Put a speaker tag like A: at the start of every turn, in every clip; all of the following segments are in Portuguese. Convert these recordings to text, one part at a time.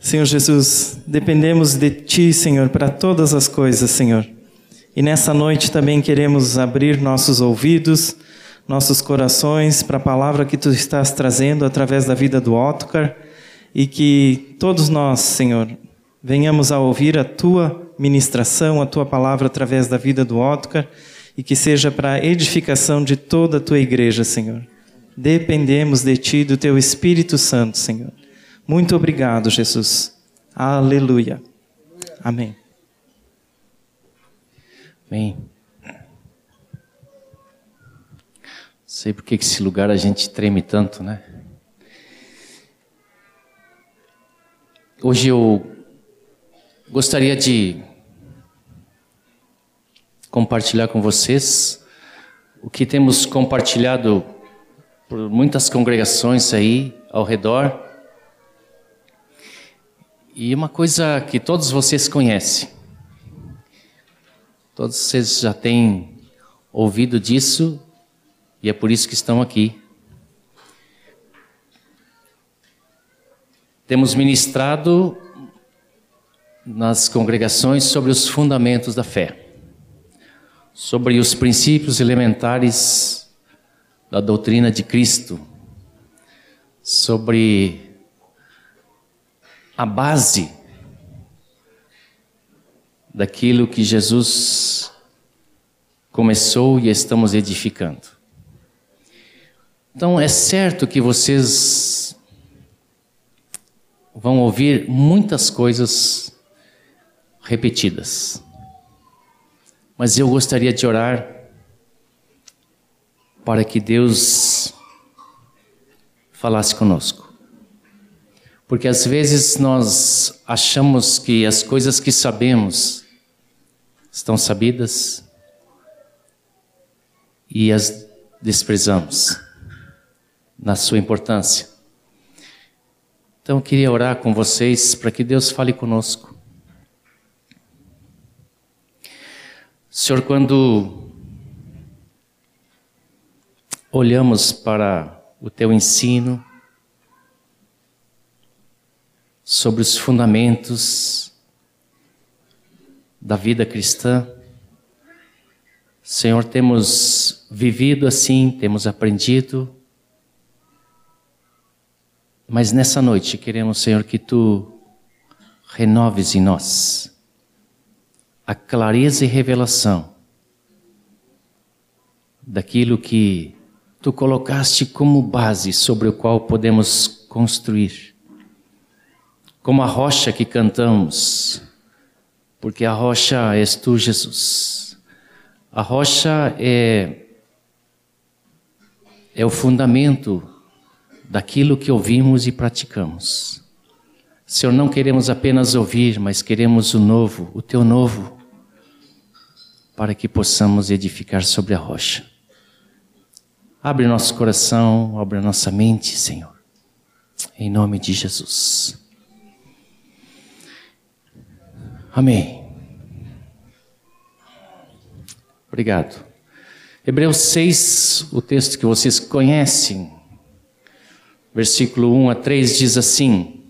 A: Senhor Jesus, dependemos de Ti, Senhor, para todas as coisas, Senhor. E nessa noite também queremos abrir nossos ouvidos, nossos corações para a palavra que Tu estás trazendo através da vida do Otcar e que todos nós, Senhor, venhamos a ouvir a Tua ministração, a Tua palavra através da vida do Otcar e que seja para edificação de toda a Tua igreja, Senhor. Dependemos de Ti, do Teu Espírito Santo, Senhor. Muito obrigado, Jesus. Aleluia. Amém.
B: Amém. Sei por que esse lugar a gente treme tanto, né? Hoje eu gostaria de compartilhar com vocês o que temos compartilhado por muitas congregações aí ao redor e uma coisa que todos vocês conhecem, todos vocês já têm ouvido disso e é por isso que estão aqui. Temos ministrado nas congregações sobre os fundamentos da fé, sobre os princípios elementares da doutrina de Cristo, sobre a base daquilo que Jesus começou e estamos edificando. Então é certo que vocês vão ouvir muitas coisas repetidas. Mas eu gostaria de orar para que Deus falasse conosco. Porque às vezes nós achamos que as coisas que sabemos estão sabidas e as desprezamos na sua importância. Então eu queria orar com vocês para que Deus fale conosco. Senhor, quando olhamos para o teu ensino, sobre os fundamentos da vida cristã. Senhor, temos vivido assim, temos aprendido, mas nessa noite queremos, Senhor, que tu renoves em nós a clareza e revelação daquilo que tu colocaste como base sobre o qual podemos construir como a rocha que cantamos, porque a rocha és tu, Jesus. A rocha é, é o fundamento daquilo que ouvimos e praticamos. Senhor, não queremos apenas ouvir, mas queremos o novo, o teu novo, para que possamos edificar sobre a rocha. Abre nosso coração, abre nossa mente, Senhor, em nome de Jesus. Amém. Obrigado. Hebreus 6, o texto que vocês conhecem, versículo 1 a 3 diz assim: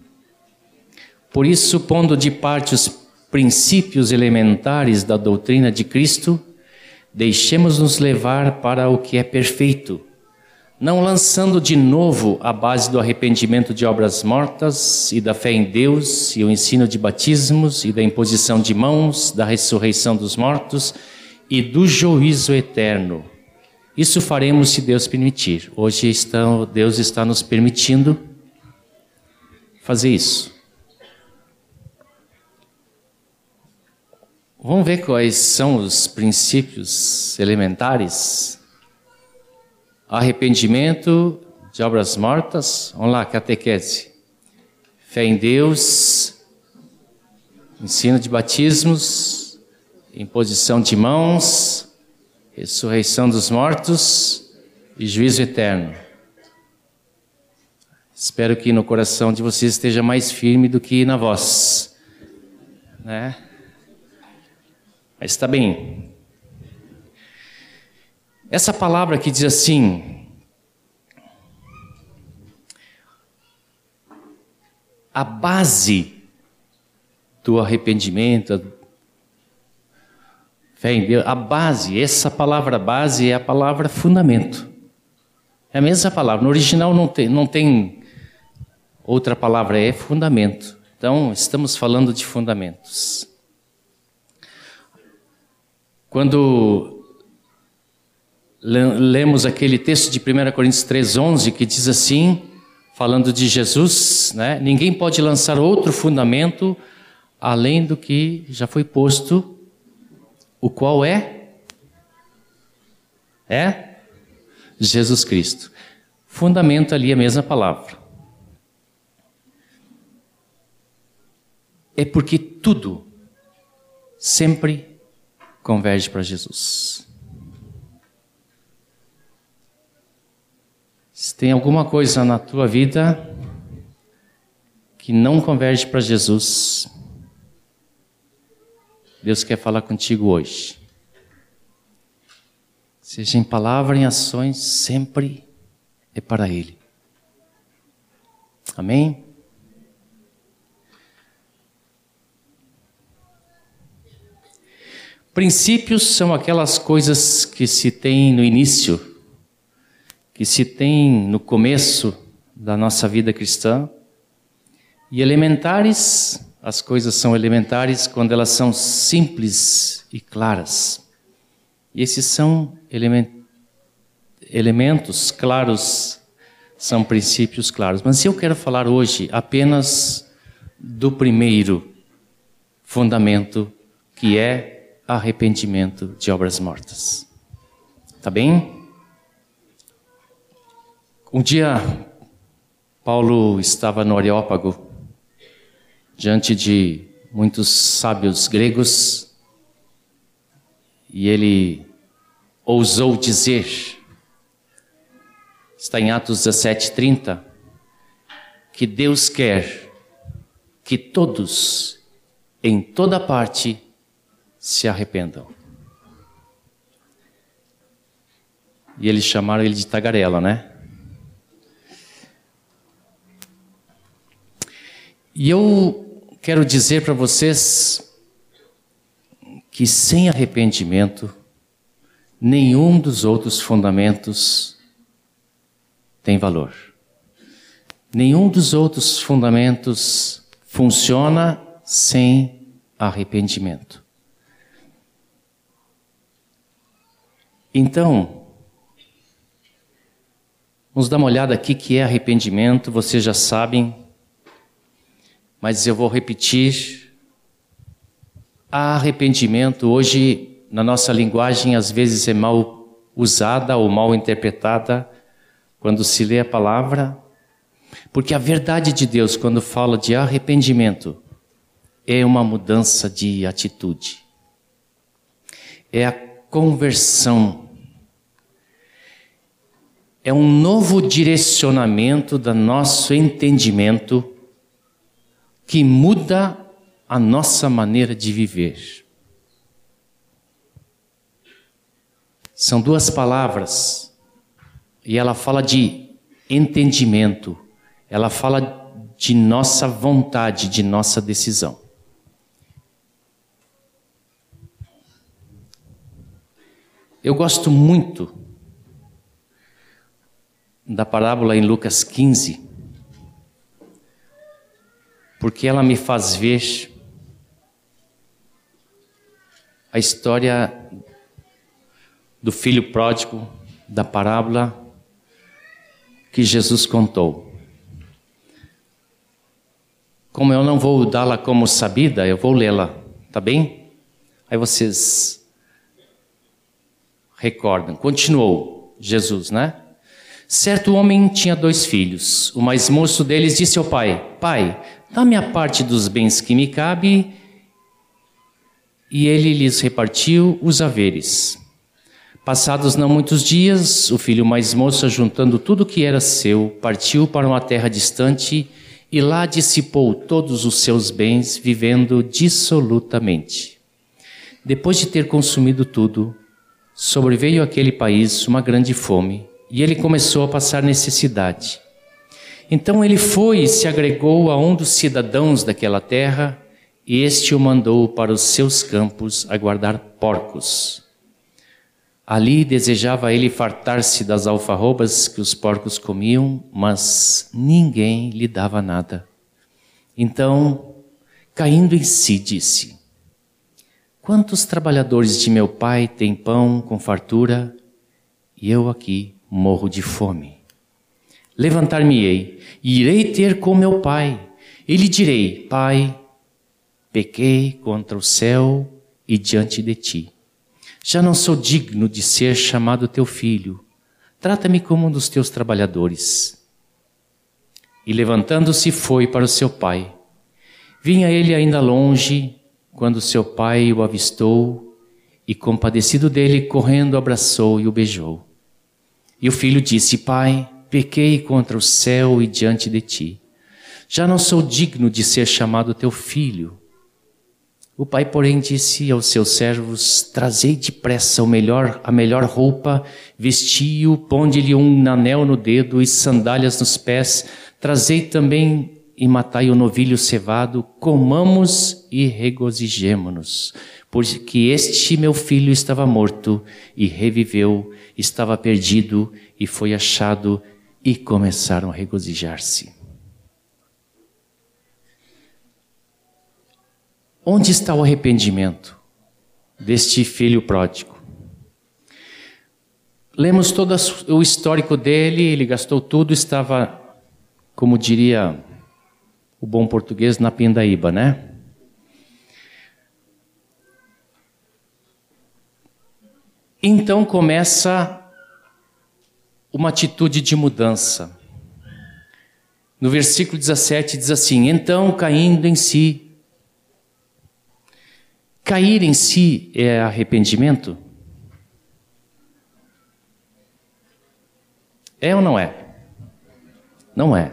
B: Por isso, pondo de parte os princípios elementares da doutrina de Cristo, deixemos-nos levar para o que é perfeito não lançando de novo a base do arrependimento de obras mortas e da fé em Deus e o ensino de batismos e da imposição de mãos, da ressurreição dos mortos e do juízo eterno. Isso faremos se Deus permitir. Hoje Deus está nos permitindo fazer isso. Vamos ver quais são os princípios elementares arrependimento de obras mortas. Vamos lá, catequese. Fé em Deus, ensino de batismos, imposição de mãos, ressurreição dos mortos e juízo eterno. Espero que no coração de vocês esteja mais firme do que na voz, né? Mas está bem. Essa palavra que diz assim: a base do arrependimento, fé em Deus, a base, essa palavra base é a palavra fundamento. É a mesma palavra. No original não tem, não tem outra palavra, é fundamento. Então, estamos falando de fundamentos. Quando lemos aquele texto de 1 Coríntios 3,11 que diz assim, falando de Jesus, né? ninguém pode lançar outro fundamento além do que já foi posto o qual é? É? Jesus Cristo. Fundamento ali é a mesma palavra. É porque tudo sempre converge para Jesus. Se tem alguma coisa na tua vida que não converge para Jesus, Deus quer falar contigo hoje. Seja em palavra, em ações, sempre é para Ele. Amém? Princípios são aquelas coisas que se tem no início, que se tem no começo da nossa vida cristã, e elementares as coisas são elementares quando elas são simples e claras. E esses são elementos claros, são princípios claros. Mas eu quero falar hoje apenas do primeiro fundamento, que é arrependimento de obras mortas. Tá bem? Um dia, Paulo estava no Areópago diante de muitos sábios gregos e ele ousou dizer, está em Atos 17:30, que Deus quer que todos, em toda parte, se arrependam. E eles chamaram ele de tagarela, né? E eu quero dizer para vocês que sem arrependimento, nenhum dos outros fundamentos tem valor. Nenhum dos outros fundamentos funciona sem arrependimento. Então, vamos dar uma olhada aqui que é arrependimento, vocês já sabem, mas eu vou repetir. Arrependimento hoje, na nossa linguagem, às vezes é mal usada ou mal interpretada quando se lê a palavra, porque a verdade de Deus, quando fala de arrependimento, é uma mudança de atitude, é a conversão, é um novo direcionamento do nosso entendimento que muda a nossa maneira de viver. São duas palavras e ela fala de entendimento, ela fala de nossa vontade, de nossa decisão. Eu gosto muito da parábola em Lucas 15, porque ela me faz ver a história do filho pródigo, da parábola que Jesus contou. Como eu não vou dá-la como sabida, eu vou lê-la, tá bem? Aí vocês recordam. Continuou Jesus, né? Certo homem tinha dois filhos. O mais moço deles disse ao pai: Pai, dá-me a parte dos bens que me cabe. E ele lhes repartiu os haveres. Passados não muitos dias, o filho mais moço, juntando tudo que era seu, partiu para uma terra distante e lá dissipou todos os seus bens, vivendo dissolutamente. Depois de ter consumido tudo, sobreveio àquele país uma grande fome e ele começou a passar necessidade. Então ele foi e se agregou a um dos cidadãos daquela terra e este o mandou para os seus campos a guardar porcos. Ali desejava ele fartar-se das alfarrobas que os porcos comiam, mas ninguém lhe dava nada. Então, caindo em si, disse: Quantos trabalhadores de meu pai têm pão com fartura e eu aqui morro de fome? Levantar-me-ei e irei ter com meu pai. E lhe direi: Pai, pequei contra o céu e diante de ti já não sou digno de ser chamado teu filho. Trata-me como um dos teus trabalhadores. E levantando-se foi para o seu pai. Vinha ele ainda longe, quando seu pai o avistou, e compadecido dele, correndo, abraçou e o beijou. E o filho disse: Pai, pequei contra o céu e diante de ti. Já não sou digno de ser chamado teu filho. O pai, porém, disse aos seus servos: Trazei depressa o melhor, a melhor roupa, vesti-o, ponde-lhe um anel no dedo e sandálias nos pés. Trazei também e matai o novilho cevado, comamos e regozijemo-nos. Porque este meu filho estava morto e reviveu, estava perdido e foi achado, e começaram a regozijar-se. Onde está o arrependimento deste filho pródigo? Lemos todo o histórico dele, ele gastou tudo, estava, como diria o bom português, na pindaíba, né? Então começa uma atitude de mudança. No versículo 17 diz assim: Então, caindo em si, Cair em si é arrependimento? É ou não é? Não é.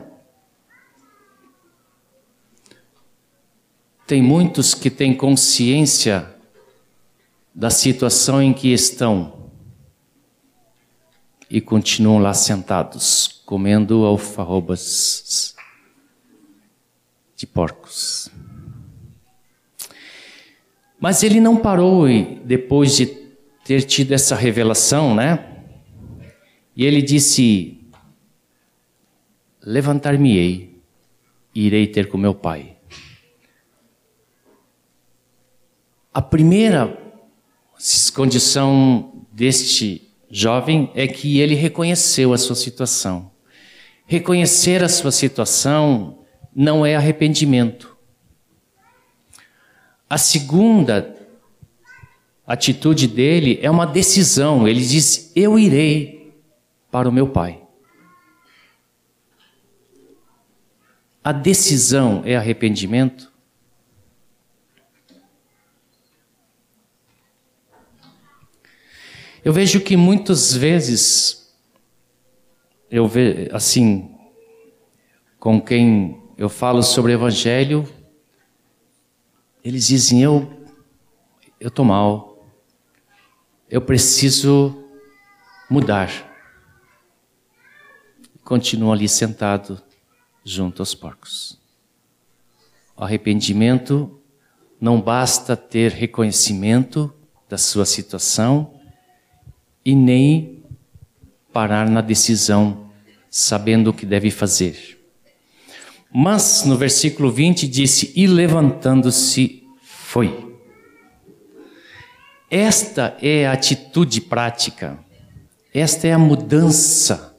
B: Tem muitos que têm consciência da situação em que estão e continuam lá sentados, comendo alfarrobas de porcos. Mas ele não parou depois de ter tido essa revelação, né? E ele disse: Levantar-me-ei e irei ter com meu pai. A primeira condição deste jovem é que ele reconheceu a sua situação. Reconhecer a sua situação não é arrependimento. A segunda atitude dele é uma decisão. Ele diz: Eu irei para o meu pai. A decisão é arrependimento? Eu vejo que muitas vezes, eu vejo assim, com quem eu falo sobre o Evangelho, eles dizem: Eu eu tô mal. Eu preciso mudar. Continuam ali sentado junto aos porcos. O arrependimento não basta ter reconhecimento da sua situação e nem parar na decisão, sabendo o que deve fazer. Mas no versículo 20 disse: E levantando-se, foi. Esta é a atitude prática, esta é a mudança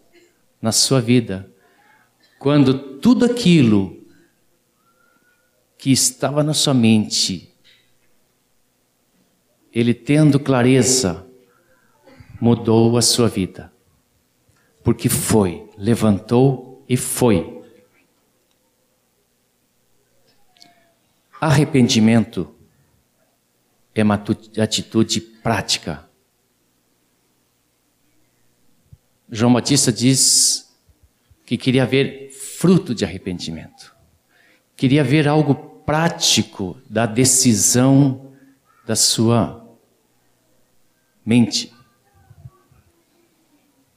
B: na sua vida. Quando tudo aquilo que estava na sua mente, ele tendo clareza, mudou a sua vida. Porque foi, levantou e foi. Arrependimento é uma atitude prática. João Batista diz que queria ver fruto de arrependimento. Queria ver algo prático da decisão da sua mente.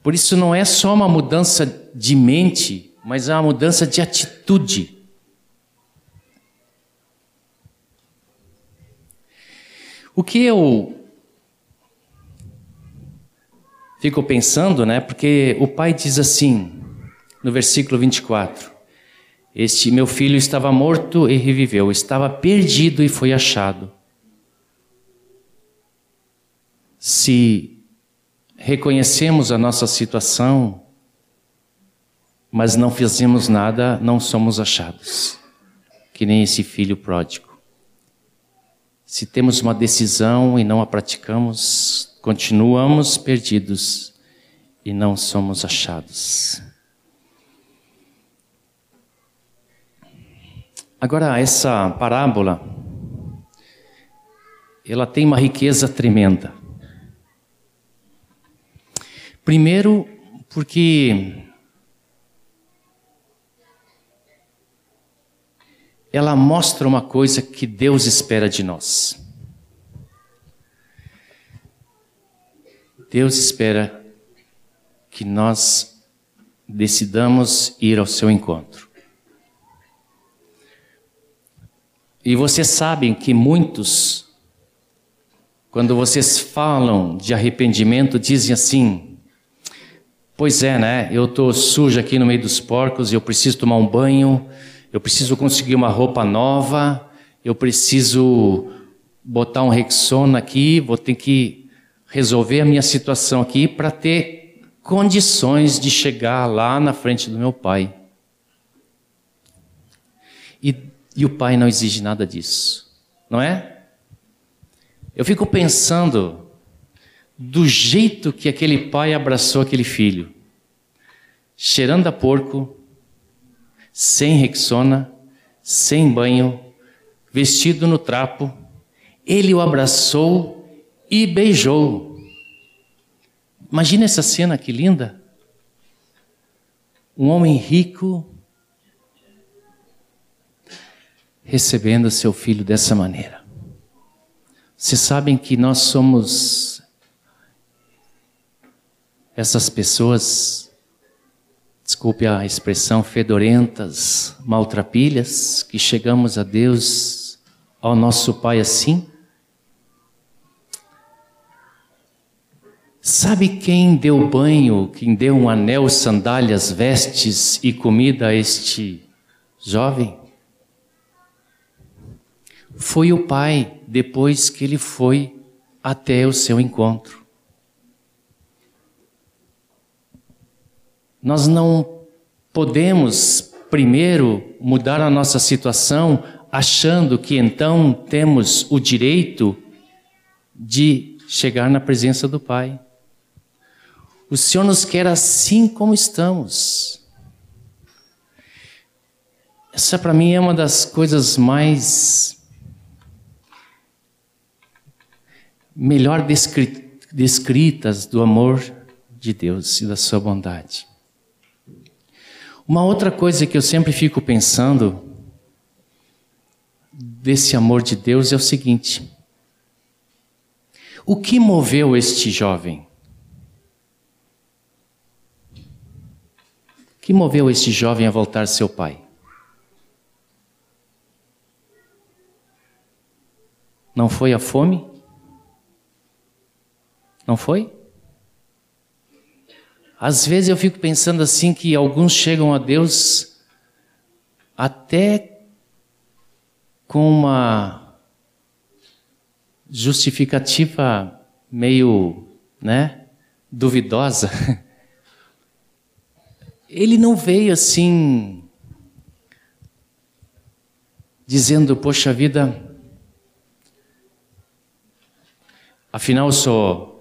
B: Por isso não é só uma mudança de mente, mas é uma mudança de atitude. O que eu fico pensando, né? Porque o pai diz assim, no versículo 24: Este meu filho estava morto e reviveu, estava perdido e foi achado. Se reconhecemos a nossa situação, mas não fizemos nada, não somos achados, que nem esse filho pródigo. Se temos uma decisão e não a praticamos, continuamos perdidos e não somos achados. Agora, essa parábola, ela tem uma riqueza tremenda. Primeiro, porque ela mostra uma coisa que Deus espera de nós. Deus espera que nós decidamos ir ao seu encontro. E vocês sabem que muitos, quando vocês falam de arrependimento, dizem assim: Pois é, né? Eu estou sujo aqui no meio dos porcos, eu preciso tomar um banho, eu preciso conseguir uma roupa nova, eu preciso botar um Rexona aqui, vou ter que resolver a minha situação aqui para ter condições de chegar lá na frente do meu pai. E, e o pai não exige nada disso, não é? Eu fico pensando do jeito que aquele pai abraçou aquele filho, cheirando a porco, sem Rexona, sem banho, vestido no trapo, ele o abraçou e beijou. Imagina essa cena que linda. Um homem rico recebendo seu filho dessa maneira. Vocês sabem que nós somos essas pessoas desculpe a expressão, fedorentas, maltrapilhas, que chegamos a Deus, ao nosso Pai assim? Sabe quem deu banho, quem deu um anel, sandálias, vestes e comida a este jovem? Foi o pai, depois que ele foi até o seu encontro. Nós não podemos primeiro mudar a nossa situação achando que então temos o direito de chegar na presença do Pai. O Senhor nos quer assim como estamos. Essa para mim é uma das coisas mais melhor descritas do amor de Deus e da sua bondade. Uma outra coisa que eu sempre fico pensando desse amor de Deus é o seguinte: o que moveu este jovem? O que moveu este jovem a voltar seu pai? Não foi a fome? Não foi? Às vezes eu fico pensando assim que alguns chegam a Deus até com uma justificativa meio, né, duvidosa. Ele não veio assim dizendo, poxa vida, afinal eu sou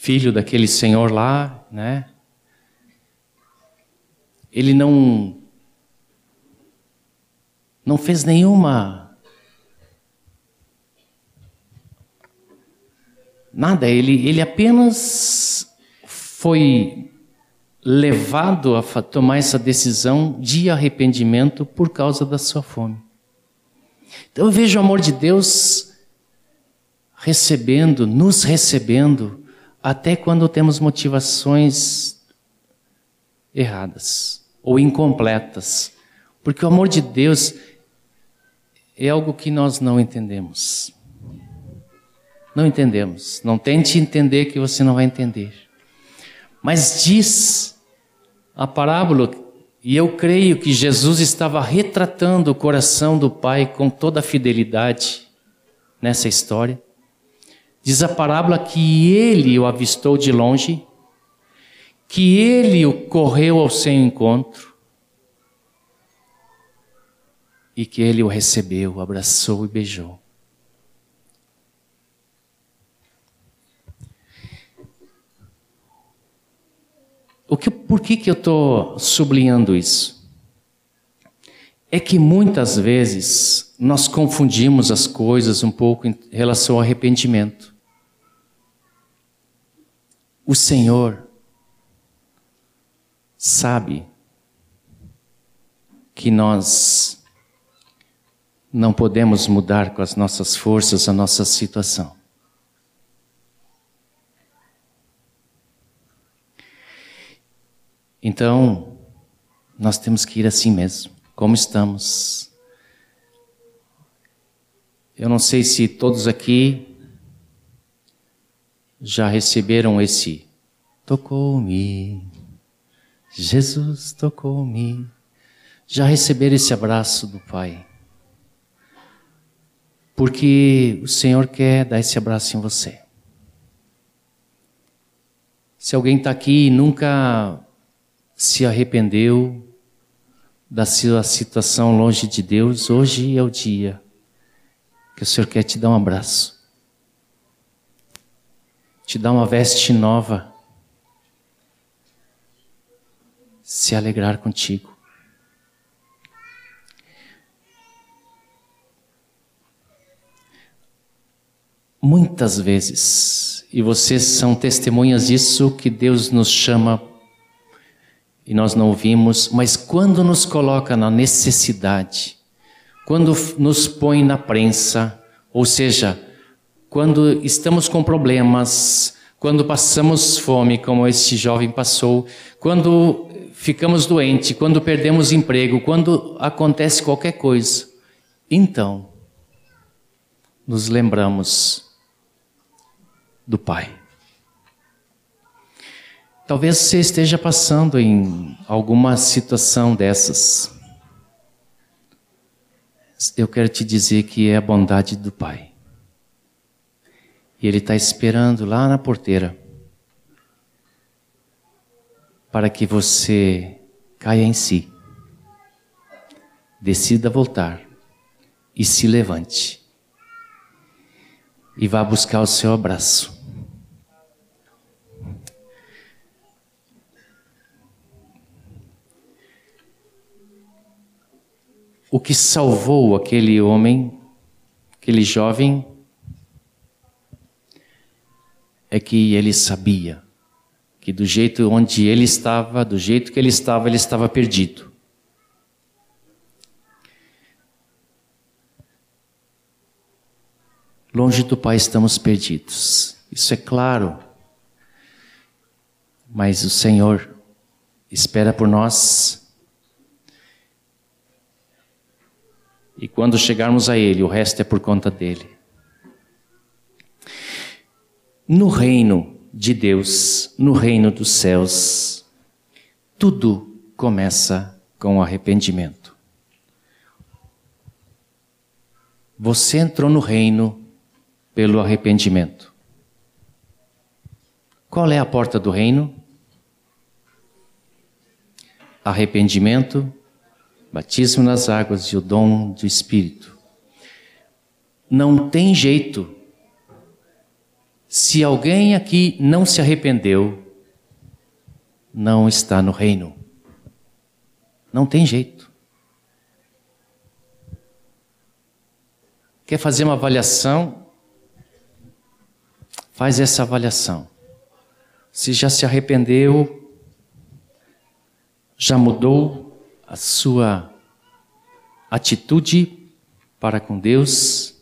B: filho daquele senhor lá, né? Ele não não fez nenhuma nada, ele ele apenas foi levado a tomar essa decisão de arrependimento por causa da sua fome. Então eu vejo o amor de Deus recebendo, nos recebendo até quando temos motivações erradas ou incompletas. Porque o amor de Deus é algo que nós não entendemos. Não entendemos. Não tente entender que você não vai entender. Mas diz a parábola, e eu creio que Jesus estava retratando o coração do Pai com toda a fidelidade nessa história. Diz a parábola que ele o avistou de longe, que ele o correu ao seu encontro e que ele o recebeu, abraçou e beijou. O que, por que, que eu estou sublinhando isso? É que muitas vezes nós confundimos as coisas um pouco em relação ao arrependimento. O Senhor sabe que nós não podemos mudar com as nossas forças a nossa situação. Então, nós temos que ir assim mesmo, como estamos. Eu não sei se todos aqui já receberam esse tocou-me, Jesus tocou-me. Já receberam esse abraço do Pai. Porque o Senhor quer dar esse abraço em você. Se alguém está aqui e nunca se arrependeu da sua situação longe de Deus, hoje é o dia que o Senhor quer te dar um abraço, te dar uma veste nova, se alegrar contigo. Muitas vezes, e vocês são testemunhas disso, que Deus nos chama e nós não ouvimos, mas quando nos coloca na necessidade, quando nos põe na prensa, ou seja, quando estamos com problemas, quando passamos fome, como esse jovem passou, quando ficamos doentes, quando perdemos emprego, quando acontece qualquer coisa, então nos lembramos do Pai. Talvez você esteja passando em alguma situação dessas. Eu quero te dizer que é a bondade do Pai. E Ele está esperando lá na porteira para que você caia em si, decida voltar e se levante e vá buscar o seu abraço. o que salvou aquele homem, aquele jovem, é que ele sabia que do jeito onde ele estava, do jeito que ele estava, ele estava perdido. Longe do Pai estamos perdidos. Isso é claro. Mas o Senhor espera por nós E quando chegarmos a Ele, o resto é por conta dele. No reino de Deus, no reino dos céus, tudo começa com arrependimento. Você entrou no reino pelo arrependimento. Qual é a porta do reino? Arrependimento, batismo nas águas e o dom do Espírito. Não tem jeito. Se alguém aqui não se arrependeu, não está no reino. Não tem jeito. Quer fazer uma avaliação? Faz essa avaliação. Se já se arrependeu, já mudou, a sua atitude para com Deus.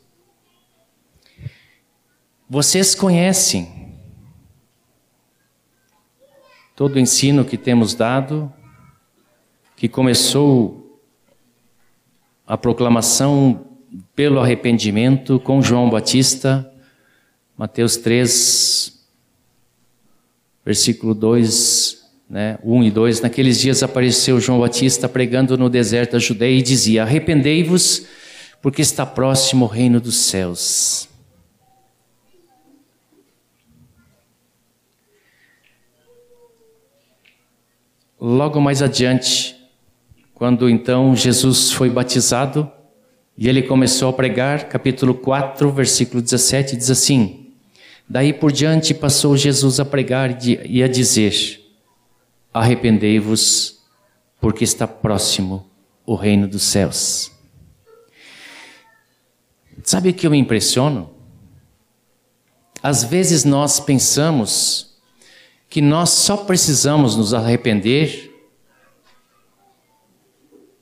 B: Vocês conhecem todo o ensino que temos dado, que começou a proclamação pelo arrependimento com João Batista, Mateus 3, versículo 2, né, 1 e 2. Naqueles dias apareceu João Batista pregando no deserto da Judeia e dizia: Arrependei-vos, porque está próximo o reino dos céus. Logo mais adiante, quando então Jesus foi batizado e ele começou a pregar, capítulo 4, versículo 17, diz assim: Daí por diante passou Jesus a pregar e a dizer: Arrependei-vos, porque está próximo o reino dos céus. Sabe o que eu me impressiono? Às vezes nós pensamos que nós só precisamos nos arrepender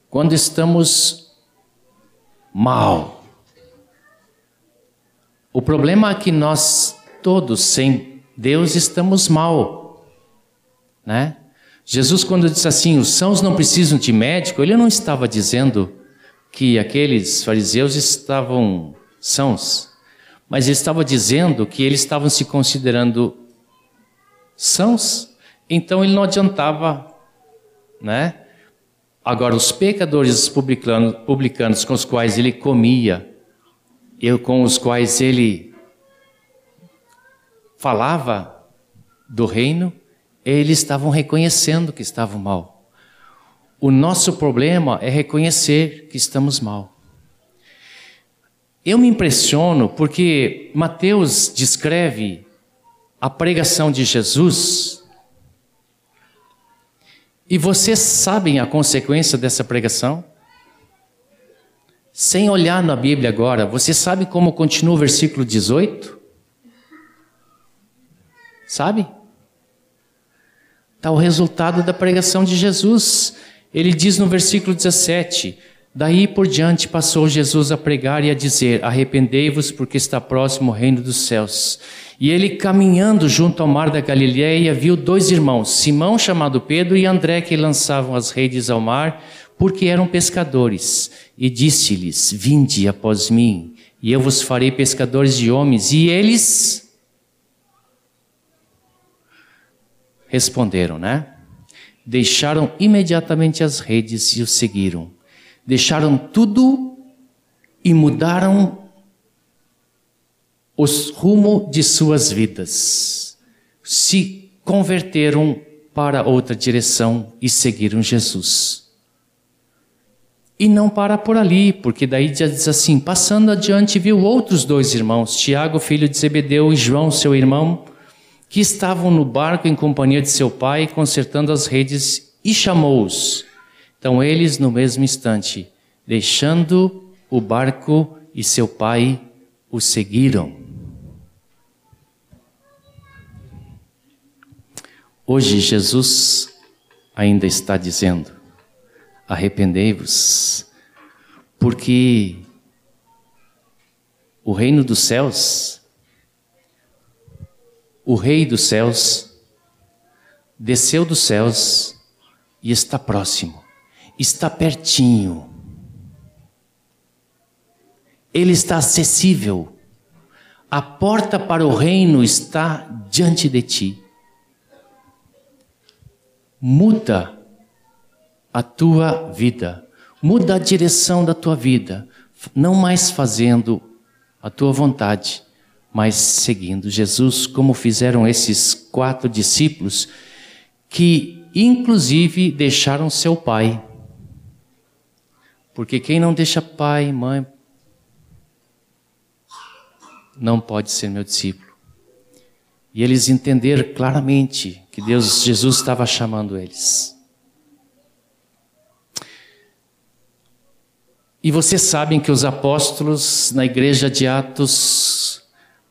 B: quando estamos mal. O problema é que nós todos, sem Deus, estamos mal, né? Jesus, quando disse assim, os sãos não precisam de médico, ele não estava dizendo que aqueles fariseus estavam sãos, mas ele estava dizendo que eles estavam se considerando sãos, então ele não adiantava, né? Agora, os pecadores publicanos, publicanos com os quais ele comia, e com os quais ele falava do reino, eles estavam reconhecendo que estavam mal. O nosso problema é reconhecer que estamos mal. Eu me impressiono porque Mateus descreve a pregação de Jesus. E vocês sabem a consequência dessa pregação? Sem olhar na Bíblia agora, você sabe como continua o versículo 18? Sabe? Está o resultado da pregação de Jesus. Ele diz no versículo 17: Daí por diante passou Jesus a pregar e a dizer: Arrependei-vos, porque está próximo o reino dos céus. E ele, caminhando junto ao mar da Galileia, viu dois irmãos, Simão, chamado Pedro, e André, que lançavam as redes ao mar, porque eram pescadores. E disse-lhes: Vinde após mim, e eu vos farei pescadores de homens. E eles responderam, né? Deixaram imediatamente as redes e o seguiram. Deixaram tudo e mudaram os rumo de suas vidas, se converteram para outra direção e seguiram Jesus. E não para por ali, porque daí diz assim: passando adiante, viu outros dois irmãos, Tiago, filho de Zebedeu, e João, seu irmão, que estavam no barco em companhia de seu pai, consertando as redes, e chamou-os. Então eles, no mesmo instante, deixando o barco e seu pai, o seguiram. Hoje Jesus ainda está dizendo: arrependei-vos, porque o reino dos céus, o Rei dos céus, desceu dos céus e está próximo, está pertinho. Ele está acessível. A porta para o reino está diante de ti muda a tua vida, muda a direção da tua vida, não mais fazendo a tua vontade, mas seguindo Jesus, como fizeram esses quatro discípulos, que inclusive deixaram seu pai. Porque quem não deixa pai, mãe, não pode ser meu discípulo. E eles entenderam claramente que Deus, Jesus estava chamando eles. E vocês sabem que os apóstolos na igreja de Atos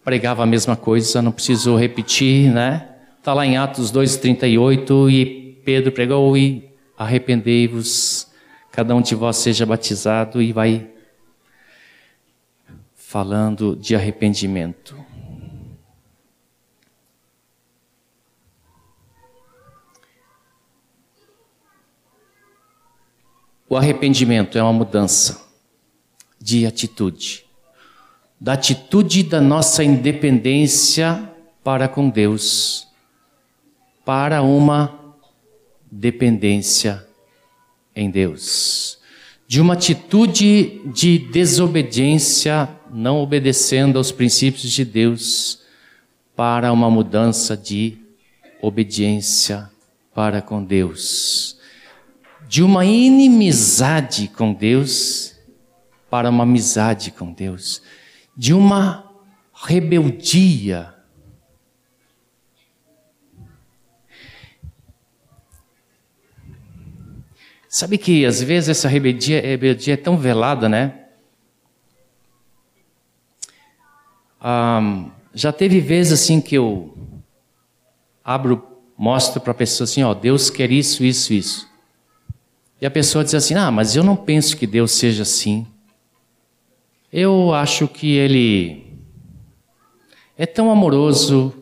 B: pregavam a mesma coisa, não preciso repetir, né? Está lá em Atos 2,38 e Pedro pregou e arrependei-vos, cada um de vós seja batizado e vai falando de arrependimento. O arrependimento é uma mudança de atitude. Da atitude da nossa independência para com Deus, para uma dependência em Deus. De uma atitude de desobediência, não obedecendo aos princípios de Deus, para uma mudança de obediência para com Deus. De uma inimizade com Deus para uma amizade com Deus. De uma rebeldia. Sabe que às vezes essa rebeldia, rebeldia é tão velada, né? Um, já teve vezes assim que eu abro, mostro para a pessoa assim, ó, Deus quer isso, isso, isso. E a pessoa diz assim, ah, mas eu não penso que Deus seja assim. Eu acho que Ele é tão amoroso,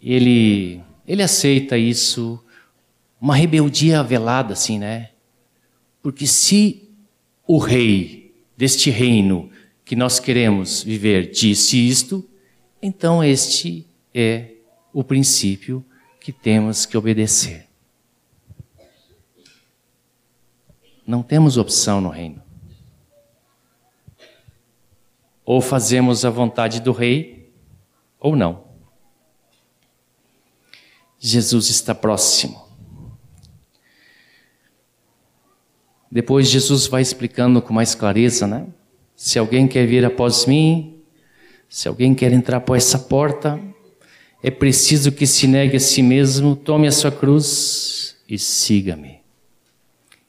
B: Ele, Ele aceita isso, uma rebeldia velada assim, né? Porque se o rei deste reino que nós queremos viver disse isto, então este é o princípio que temos que obedecer. Não temos opção no reino. Ou fazemos a vontade do rei, ou não. Jesus está próximo. Depois Jesus vai explicando com mais clareza, né? Se alguém quer vir após mim, se alguém quer entrar por essa porta, é preciso que se negue a si mesmo, tome a sua cruz e siga-me.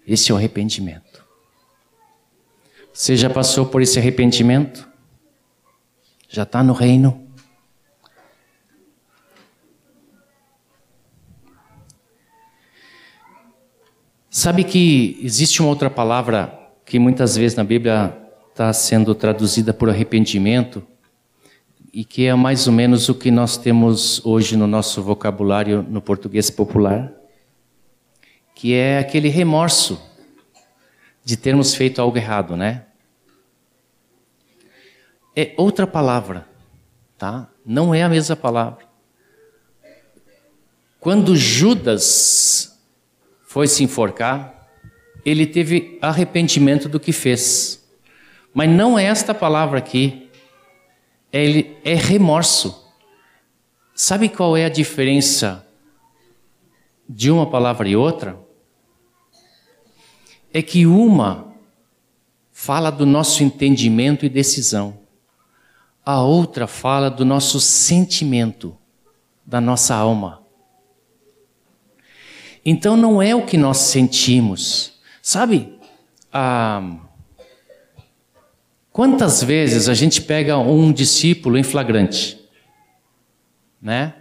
B: Esse é o arrependimento. Você já passou por esse arrependimento? Já está no reino? Sabe que existe uma outra palavra que muitas vezes na Bíblia está sendo traduzida por arrependimento e que é mais ou menos o que nós temos hoje no nosso vocabulário no português popular, que é aquele remorso de termos feito algo errado, né? É outra palavra, tá? Não é a mesma palavra. Quando Judas foi se enforcar, ele teve arrependimento do que fez. Mas não é esta palavra aqui. Ele é remorso. Sabe qual é a diferença de uma palavra e outra? É que uma fala do nosso entendimento e decisão. A outra fala do nosso sentimento, da nossa alma. Então não é o que nós sentimos. Sabe? Ah, Quantas vezes a gente pega um discípulo em flagrante, né?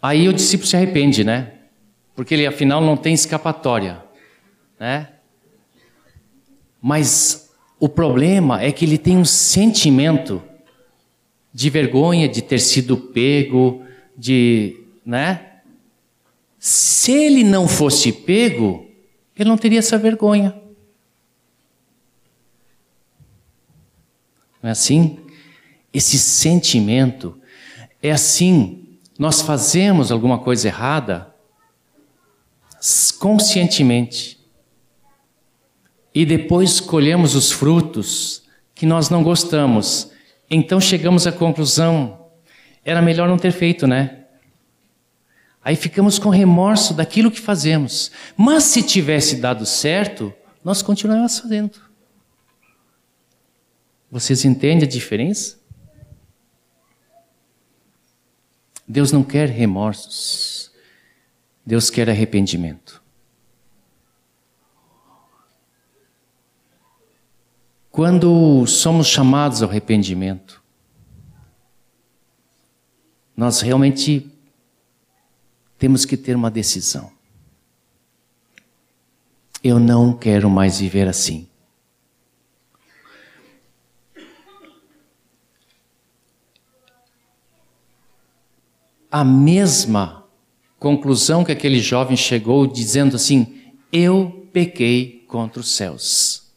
B: Aí o discípulo se arrepende, né? Porque ele afinal não tem escapatória, né? Mas o problema é que ele tem um sentimento de vergonha de ter sido pego, de, né? Se ele não fosse pego, ele não teria essa vergonha. Não é assim? Esse sentimento é assim. Nós fazemos alguma coisa errada conscientemente e depois colhemos os frutos que nós não gostamos. Então chegamos à conclusão: era melhor não ter feito, né? Aí ficamos com remorso daquilo que fazemos. Mas se tivesse dado certo, nós continuamos fazendo. Vocês entendem a diferença? Deus não quer remorsos. Deus quer arrependimento. Quando somos chamados ao arrependimento, nós realmente temos que ter uma decisão. Eu não quero mais viver assim. a mesma conclusão que aquele jovem chegou, dizendo assim: Eu pequei contra os céus.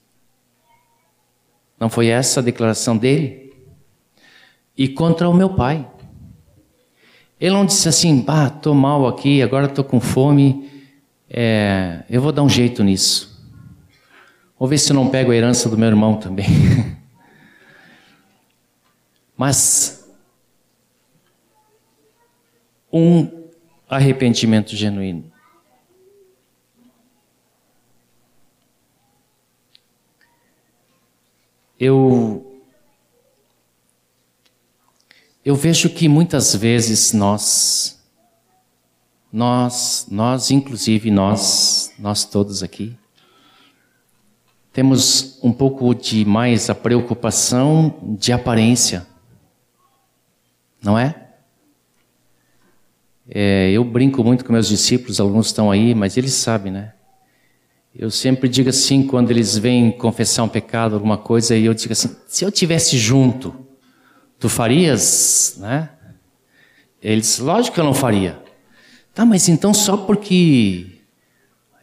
B: Não foi essa a declaração dele? E contra o meu pai. Ele não disse assim, bah, estou mal aqui, agora estou com fome, é, eu vou dar um jeito nisso. Vou ver se eu não pego a herança do meu irmão também. Mas um arrependimento genuíno. Eu eu vejo que muitas vezes nós nós nós inclusive nós nós todos aqui temos um pouco de mais a preocupação de aparência. Não é? é? Eu brinco muito com meus discípulos, alguns estão aí, mas eles sabem, né? Eu sempre digo assim, quando eles vêm confessar um pecado, alguma coisa, e eu digo assim: se eu tivesse junto, tu farias, né? Eles, lógico que eu não faria. Tá, mas então só porque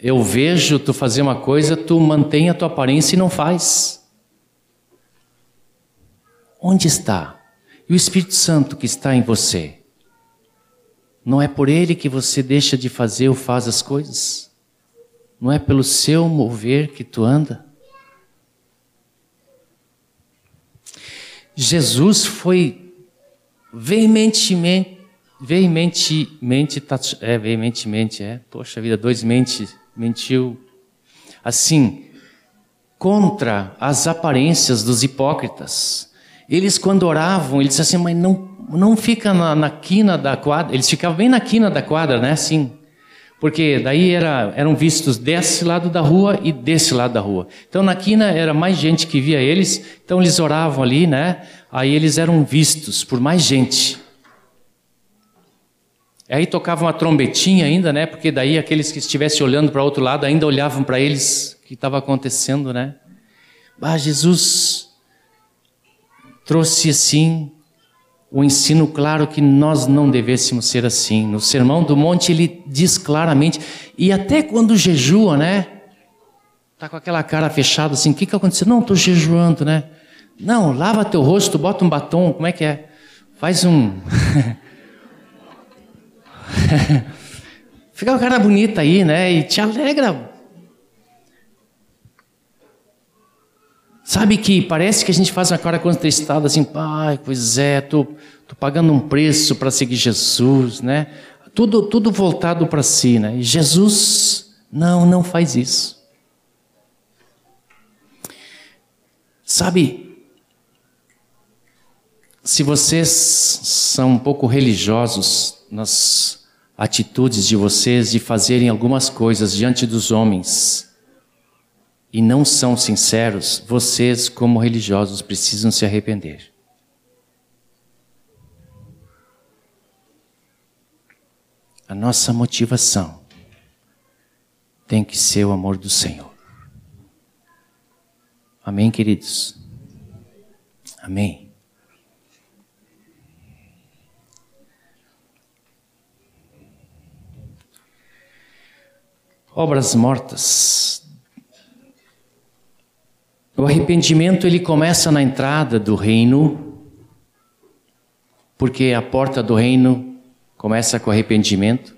B: eu vejo tu fazer uma coisa, tu mantém a tua aparência e não faz. Onde está? E o Espírito Santo que está em você? Não é por ele que você deixa de fazer ou faz as coisas? Não é pelo seu mover que tu anda? Jesus foi veementemente, veementemente, é, veementemente, é, poxa vida, dois mentes mentiu. Assim, contra as aparências dos hipócritas. Eles, quando oravam, eles diziam assim, mas não, não fica na, na quina da quadra. Eles ficavam bem na quina da quadra, né? Assim. Porque daí era, eram vistos desse lado da rua e desse lado da rua. Então na quina era mais gente que via eles, então eles oravam ali, né? Aí eles eram vistos por mais gente. Aí tocava uma trombetinha ainda, né? Porque daí aqueles que estivessem olhando para outro lado ainda olhavam para eles o que estava acontecendo, né? Ah, Jesus trouxe assim o ensino claro que nós não devêssemos ser assim. No Sermão do Monte ele diz claramente, e até quando jejua, né? Tá com aquela cara fechada assim, o que que aconteceu? Não, estou jejuando, né? Não, lava teu rosto, bota um batom, como é que é? Faz um Fica uma cara bonita aí, né? E te alegra. Sabe que parece que a gente faz uma cara contestada assim, pai, pois é, tô, tô pagando um preço para seguir Jesus, né? Tudo, tudo voltado para si, né? E Jesus, não, não faz isso. Sabe, se vocês são um pouco religiosos nas atitudes de vocês de fazerem algumas coisas diante dos homens e não são sinceros, vocês, como religiosos, precisam se arrepender. A nossa motivação tem que ser o amor do Senhor. Amém, queridos? Amém. obras mortas. O arrependimento ele começa na entrada do reino, porque a porta do reino começa com arrependimento.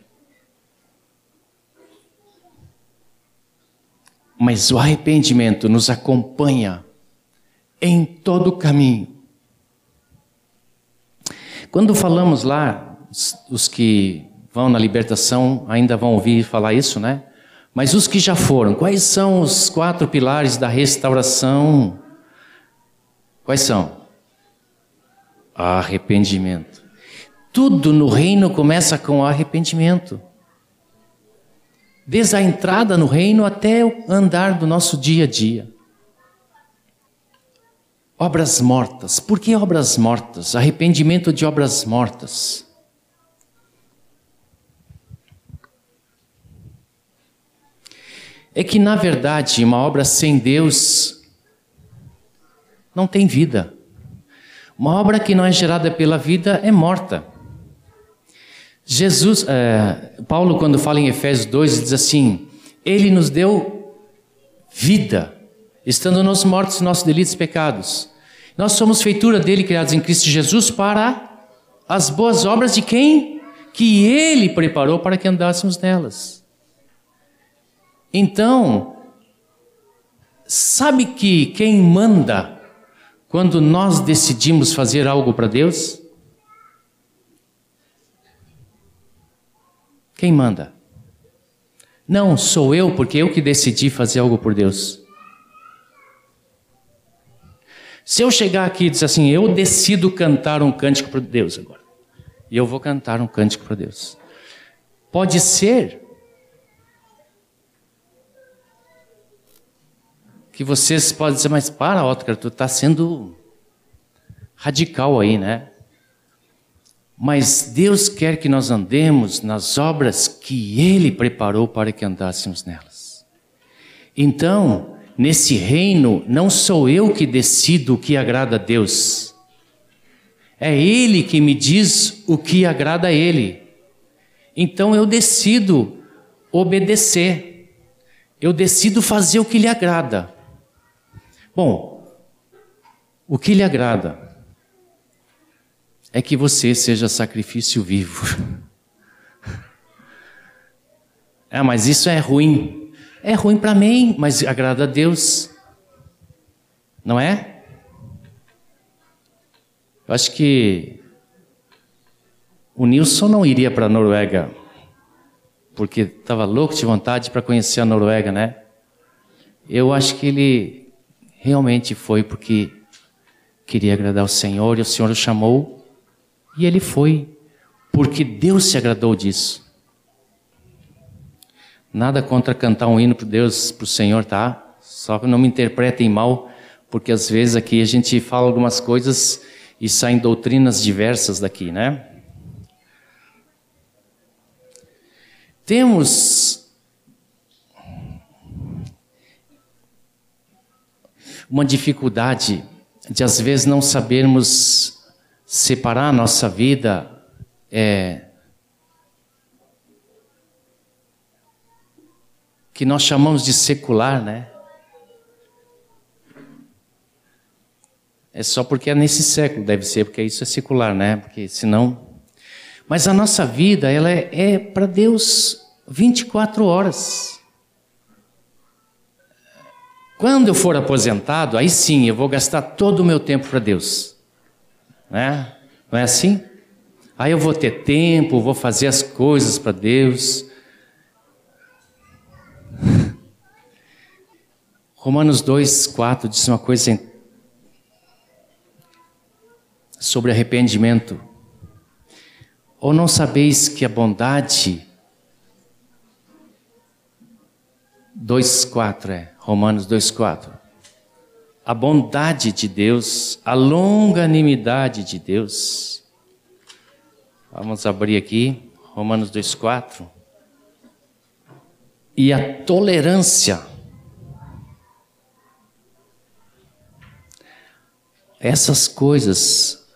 B: Mas o arrependimento nos acompanha em todo o caminho. Quando falamos lá, os que vão na libertação ainda vão ouvir falar isso, né? Mas os que já foram, quais são os quatro pilares da restauração? Quais são? Arrependimento. Tudo no reino começa com arrependimento. Desde a entrada no reino até o andar do nosso dia a dia. Obras mortas. Por que obras mortas? Arrependimento de obras mortas. É que, na verdade, uma obra sem Deus não tem vida. Uma obra que não é gerada pela vida é morta. Jesus, é, Paulo, quando fala em Efésios 2, diz assim: Ele nos deu vida. estando nos mortos nossos delitos e pecados. Nós somos feitura dele, criados em Cristo Jesus, para as boas obras de quem? Que ele preparou para que andássemos nelas. Então, sabe que quem manda quando nós decidimos fazer algo para Deus? Quem manda? Não sou eu, porque eu que decidi fazer algo por Deus. Se eu chegar aqui e dizer assim, eu decido cantar um cântico para Deus agora, e eu vou cantar um cântico para Deus, pode ser que vocês podem dizer, mas para, Otcar, tu está sendo radical aí, né? Mas Deus quer que nós andemos nas obras que Ele preparou para que andássemos nelas. Então, nesse reino, não sou eu que decido o que agrada a Deus. É Ele que me diz o que agrada a Ele. Então eu decido obedecer. Eu decido fazer o que lhe agrada. Bom, o que lhe agrada? é que você seja sacrifício vivo. Ah, mas isso é ruim. É ruim para mim, mas agrada a Deus. Não é? Eu acho que o Nilson não iria para a Noruega porque estava louco de vontade para conhecer a Noruega, né? Eu acho que ele realmente foi porque queria agradar o Senhor e o Senhor o chamou e ele foi, porque Deus se agradou disso. Nada contra cantar um hino para Deus, para o Senhor, tá? Só que não me interpretem mal, porque às vezes aqui a gente fala algumas coisas e saem doutrinas diversas daqui, né? Temos uma dificuldade de às vezes não sabermos separar a nossa vida é, que nós chamamos de secular, né? É só porque é nesse século, deve ser, porque isso é secular, né? Porque senão. Mas a nossa vida, ela é, é para Deus 24 horas. Quando eu for aposentado, aí sim eu vou gastar todo o meu tempo para Deus né? Não é assim? Aí eu vou ter tempo, vou fazer as coisas para Deus. Romanos 2, 4 diz uma coisa sobre arrependimento. Ou não sabeis que a bondade 2:4 é, Romanos 2:4 a bondade de Deus, a longanimidade de Deus. Vamos abrir aqui, Romanos 2,4. E a tolerância. Essas coisas,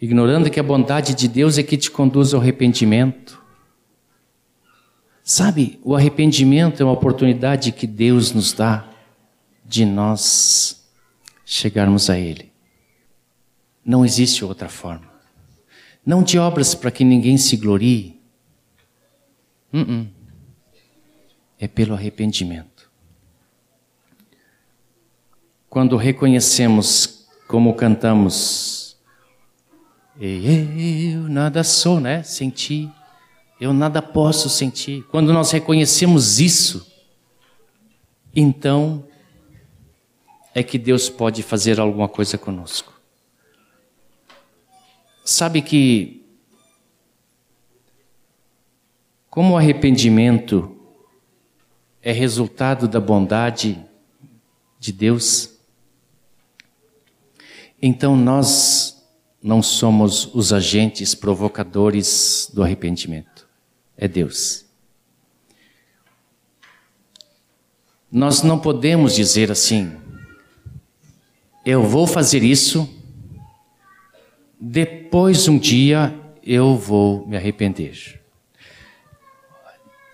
B: ignorando que a bondade de Deus é que te conduz ao arrependimento. Sabe, o arrependimento é uma oportunidade que Deus nos dá de nós chegarmos a Ele. Não existe outra forma. Não de obras para que ninguém se glorie. Uh -uh. É pelo arrependimento. Quando reconhecemos, como cantamos, eu nada sou, né? Sem ti, eu nada posso sentir. Quando nós reconhecemos isso, então é que Deus pode fazer alguma coisa conosco. Sabe que, como o arrependimento é resultado da bondade de Deus, então nós não somos os agentes provocadores do arrependimento, é Deus. Nós não podemos dizer assim, eu vou fazer isso, depois um dia eu vou me arrepender.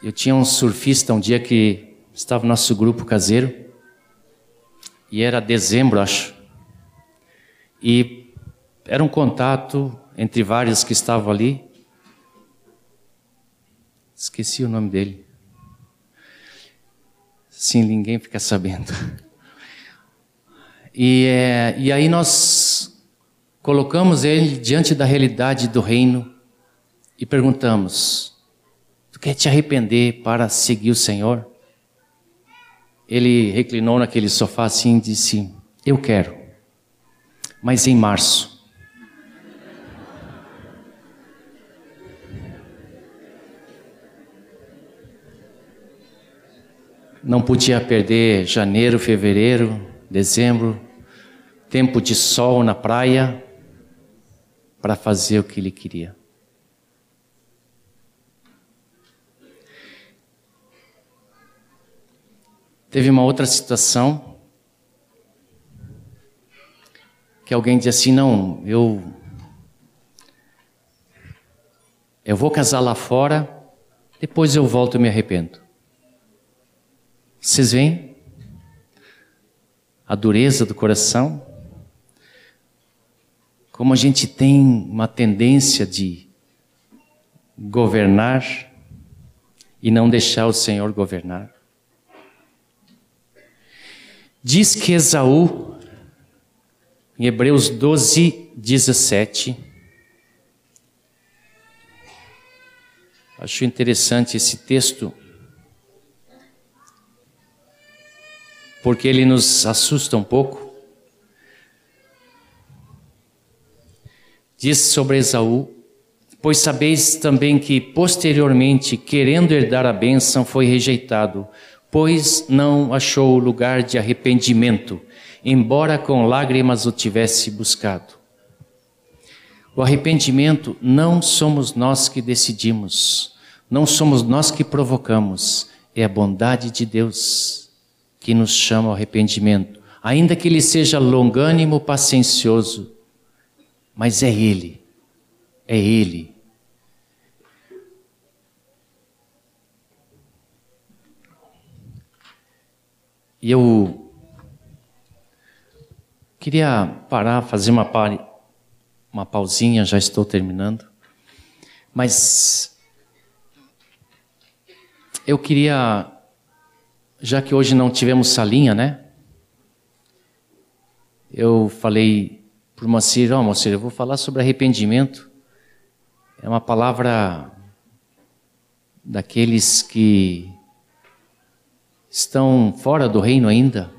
B: Eu tinha um surfista um dia que estava no nosso grupo caseiro e era dezembro, acho. E era um contato entre vários que estavam ali. Esqueci o nome dele. Sim, ninguém fica sabendo. E, é, e aí nós colocamos ele diante da realidade do reino e perguntamos: Tu quer te arrepender para seguir o Senhor? Ele reclinou naquele sofá assim e disse: Eu quero, mas em março. Não podia perder janeiro, fevereiro, dezembro, tempo de sol na praia, para fazer o que ele queria. Teve uma outra situação que alguém disse assim: não, eu eu vou casar lá fora, depois eu volto e me arrependo. Vocês veem a dureza do coração? Como a gente tem uma tendência de governar e não deixar o Senhor governar. Diz que Esaú, em Hebreus 12, 17, acho interessante esse texto, porque ele nos assusta um pouco. Diz sobre Esaú: Pois sabeis também que posteriormente, querendo herdar a bênção, foi rejeitado, pois não achou lugar de arrependimento, embora com lágrimas o tivesse buscado. O arrependimento não somos nós que decidimos, não somos nós que provocamos, é a bondade de Deus que nos chama ao arrependimento, ainda que ele seja longânimo, paciencioso, mas é Ele, é Ele. E eu queria parar, fazer uma, uma pausinha, já estou terminando, mas eu queria já que hoje não tivemos salinha, né? Eu falei para o Moacir, ó oh, eu vou falar sobre arrependimento. É uma palavra daqueles que estão fora do reino ainda.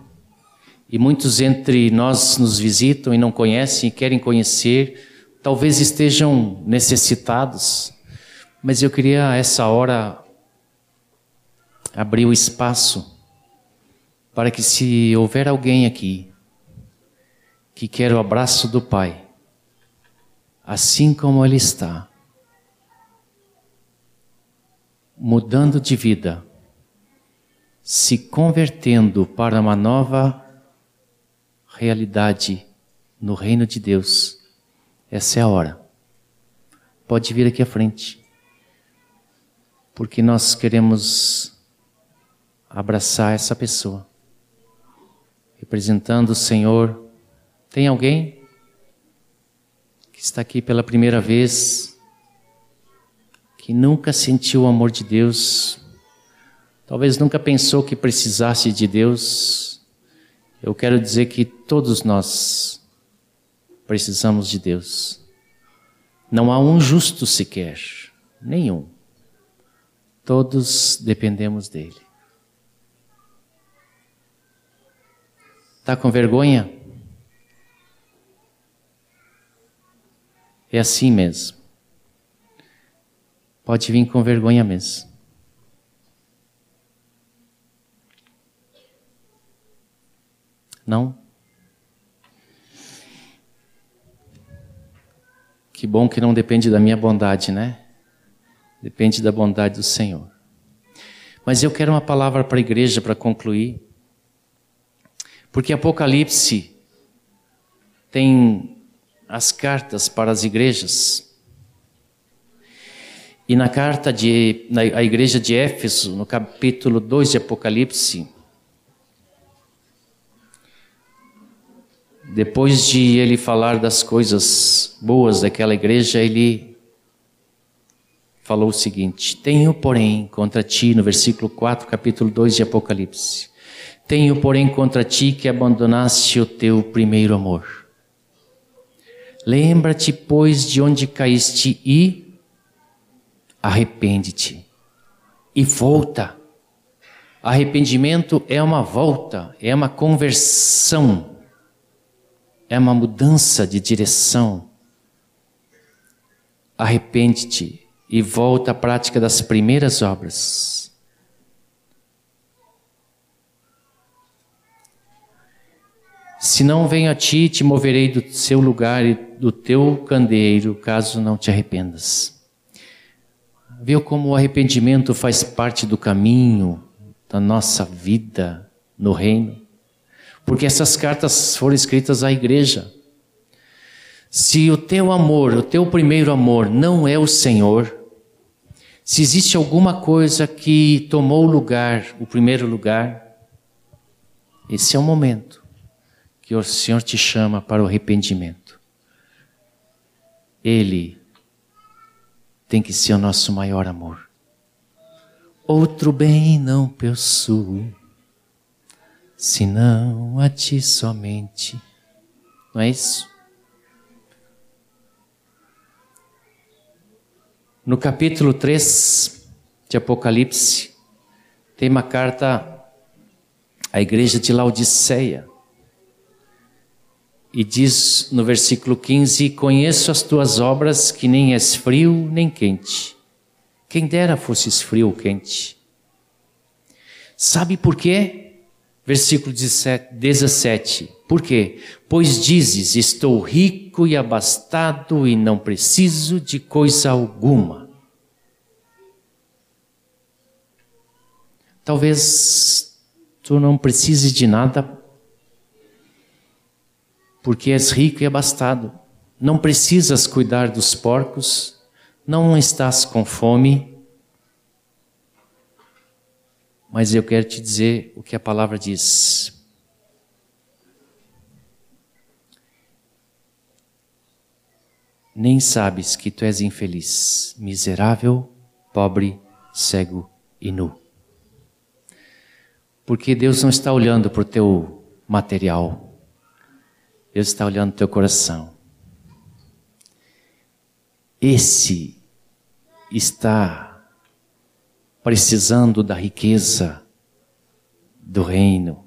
B: E muitos entre nós nos visitam e não conhecem e querem conhecer, talvez estejam necessitados. Mas eu queria, essa hora, abrir o espaço para que, se houver alguém aqui que quer o abraço do Pai, assim como Ele está, mudando de vida, se convertendo para uma nova realidade no reino de Deus, essa é a hora. Pode vir aqui à frente, porque nós queremos abraçar essa pessoa representando o Senhor. Tem alguém que está aqui pela primeira vez, que nunca sentiu o amor de Deus, talvez nunca pensou que precisasse de Deus? Eu quero dizer que todos nós precisamos de Deus. Não há um justo sequer, nenhum. Todos dependemos dele. Está com vergonha? É assim mesmo. Pode vir com vergonha mesmo. Não? Que bom que não depende da minha bondade, né? Depende da bondade do Senhor. Mas eu quero uma palavra para a igreja para concluir. Porque Apocalipse tem as cartas para as igrejas. E na carta de na a igreja de Éfeso, no capítulo 2 de Apocalipse, depois de ele falar das coisas boas daquela igreja, ele falou o seguinte: Tenho, porém, contra ti, no versículo 4, capítulo 2 de Apocalipse, tenho, porém, contra ti que abandonaste o teu primeiro amor. Lembra-te, pois, de onde caíste e arrepende-te e volta. Arrependimento é uma volta, é uma conversão, é uma mudança de direção. Arrepende-te e volta à prática das primeiras obras. Se não venho a ti, te moverei do seu lugar e do teu candeeiro, caso não te arrependas. Viu como o arrependimento faz parte do caminho da nossa vida no reino? Porque essas cartas foram escritas à igreja. Se o teu amor, o teu primeiro amor, não é o Senhor, se existe alguma coisa que tomou o lugar, o primeiro lugar, esse é o momento que o Senhor te chama para o arrependimento. Ele tem que ser o nosso maior amor. Outro bem não possuo, senão a ti somente. Não é isso? No capítulo 3 de Apocalipse, tem uma carta à igreja de Laodiceia. E diz no versículo 15: Conheço as tuas obras, que nem és frio nem quente. Quem dera fosses frio ou quente. Sabe por quê? Versículo 17. Por quê? Pois dizes: Estou rico e abastado e não preciso de coisa alguma. Talvez tu não precises de nada porque és rico e abastado. Não precisas cuidar dos porcos, não estás com fome. Mas eu quero te dizer o que a palavra diz. Nem sabes que tu és infeliz, miserável, pobre, cego e nu. Porque Deus não está olhando para o teu material, Deus está olhando o teu coração. Esse está precisando da riqueza do reino,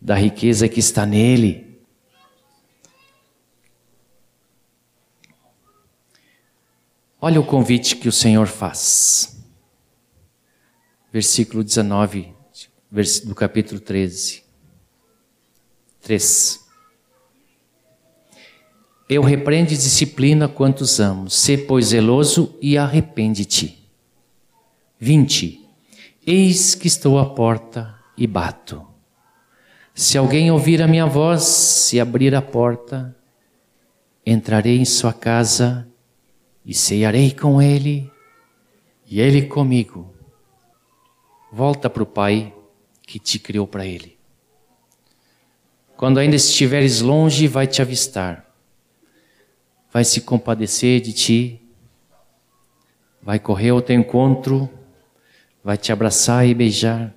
B: da riqueza que está nele. Olha o convite que o Senhor faz. Versículo 19 do capítulo 13. 3. Eu repreendo e disciplina quantos amo. Sê, pois, zeloso e arrepende-te. 20. Eis que estou à porta e bato. Se alguém ouvir a minha voz e abrir a porta, entrarei em sua casa e ceiarei com ele e ele comigo. Volta para o Pai que te criou para ele. Quando ainda estiveres longe, vai te avistar vai se compadecer de ti, vai correr ao teu encontro, vai te abraçar e beijar,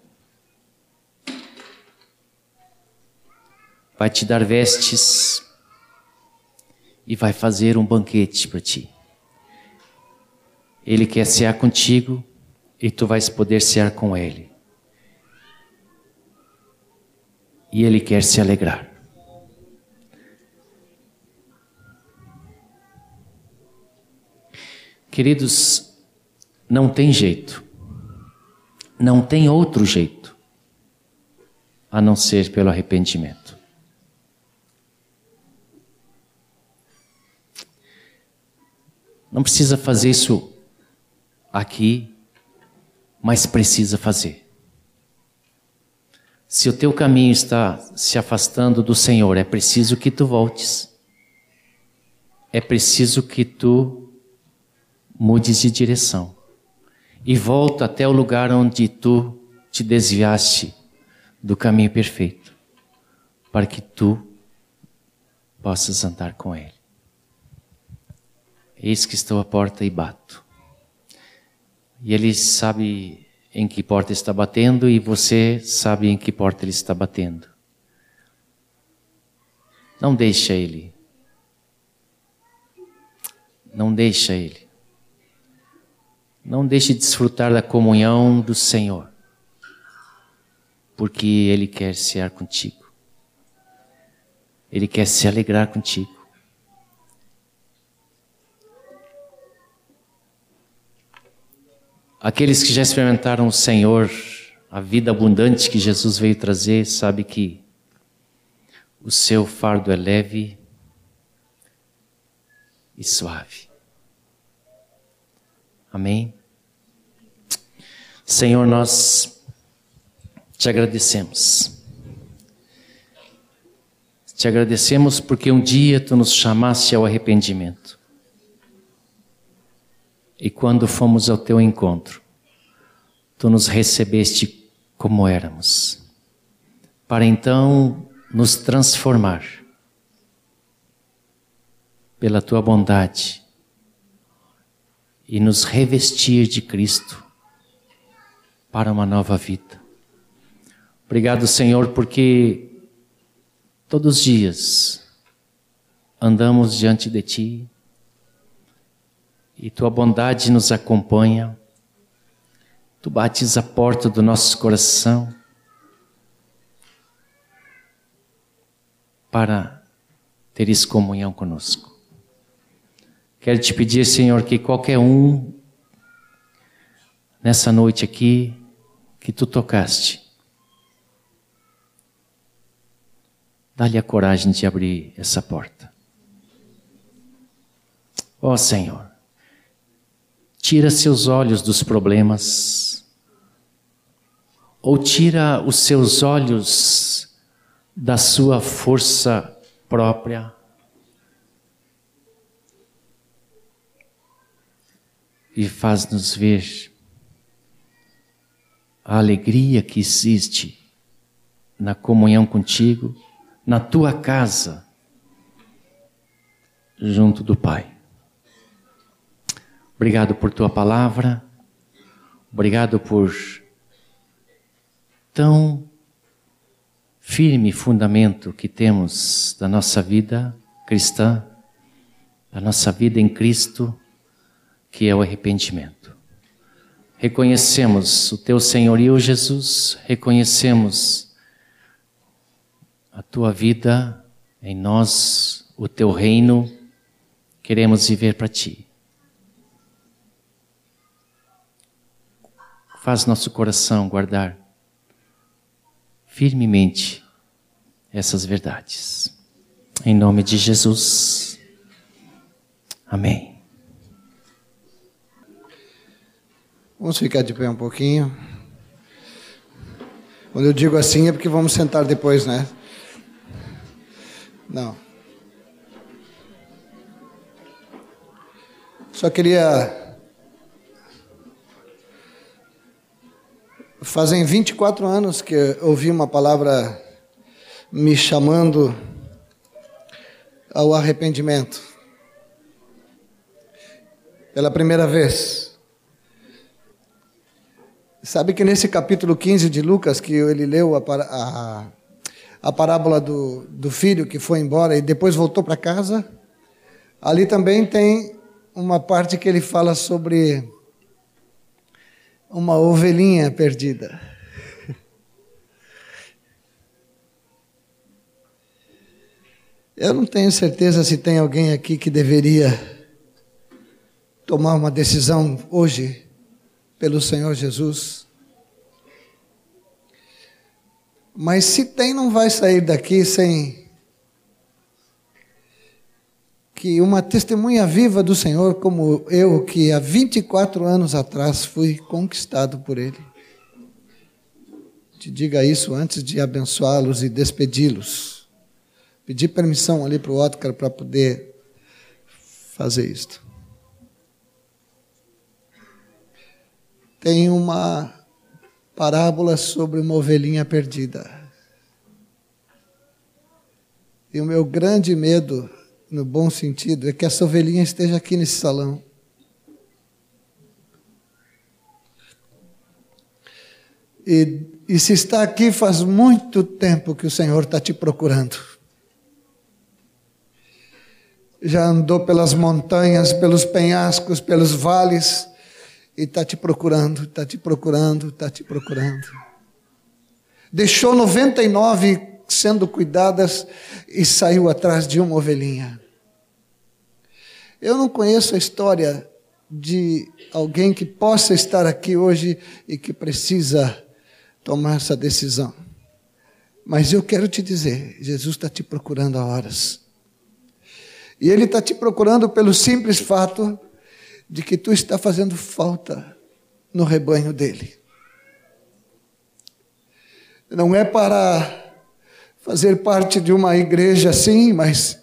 B: vai te dar vestes e vai fazer um banquete para ti. Ele quer cear contigo e tu vais poder cear com ele. E ele quer se alegrar. Queridos, não tem jeito, não tem outro jeito a não ser pelo arrependimento. Não precisa fazer isso aqui, mas precisa fazer. Se o teu caminho está se afastando do Senhor, é preciso que tu voltes. É preciso que tu mudes de direção e volta até o lugar onde tu te desviaste do caminho perfeito, para que tu possas andar com Ele. Eis que estou à porta e bato. E Ele sabe em que porta está batendo e você sabe em que porta Ele está batendo. Não deixa Ele. Não deixa Ele. Não deixe de desfrutar da comunhão do Senhor, porque Ele quer ser contigo. Ele quer se alegrar contigo. Aqueles que já experimentaram o Senhor, a vida abundante que Jesus veio trazer, sabe que o seu fardo é leve e suave. Amém? Senhor, nós te agradecemos. Te agradecemos porque um dia tu nos chamaste ao arrependimento. E quando fomos ao teu encontro, tu nos recebeste como éramos, para então nos transformar pela tua bondade e nos revestir de Cristo para uma nova vida. Obrigado, Senhor, porque todos os dias andamos diante de Ti e Tua bondade nos acompanha. Tu bates a porta do nosso coração para teres comunhão conosco. Quero te pedir, Senhor, que qualquer um nessa noite aqui que tu tocaste, dá-lhe a coragem de abrir essa porta. Ó oh, Senhor, tira seus olhos dos problemas, ou tira os seus olhos da sua força própria e faz-nos ver a alegria que existe na comunhão contigo, na tua casa, junto do Pai. Obrigado por tua palavra, obrigado por tão firme fundamento que temos da nossa vida cristã, da nossa vida em Cristo que é o arrependimento. Reconhecemos o teu senhorio, Jesus, reconhecemos a tua vida em nós, o teu reino, queremos viver para ti. Faz nosso coração guardar firmemente essas verdades. Em nome de Jesus. Amém.
C: Vamos ficar de pé um pouquinho. Quando eu digo assim é porque vamos sentar depois, né? Não. Só queria. Fazem 24 anos que eu ouvi uma palavra me chamando ao arrependimento. Pela primeira vez. Sabe que nesse capítulo 15 de Lucas, que ele leu a, a, a parábola do, do filho que foi embora e depois voltou para casa, ali também tem uma parte que ele fala sobre uma ovelhinha perdida. Eu não tenho certeza se tem alguém aqui que deveria tomar uma decisão hoje pelo Senhor Jesus. Mas se tem, não vai sair daqui sem que uma testemunha viva do Senhor, como eu, que há 24 anos atrás fui conquistado por Ele. Te diga isso antes de abençoá-los e despedi-los. Pedi permissão ali para o Otcar para poder fazer isto. Tem uma parábola sobre uma ovelhinha perdida. E o meu grande medo, no bom sentido, é que essa ovelhinha esteja aqui nesse salão. E, e se está aqui faz muito tempo que o Senhor está te procurando. Já andou pelas montanhas, pelos penhascos, pelos vales, e está te procurando, está te procurando, está te procurando. Deixou 99 sendo cuidadas e saiu atrás de uma ovelhinha. Eu não conheço a história de alguém que possa estar aqui hoje e que precisa tomar essa decisão. Mas eu quero te dizer: Jesus está te procurando há horas. E Ele está te procurando pelo simples fato de que tu está fazendo falta no rebanho dele. Não é para fazer parte de uma igreja assim, mas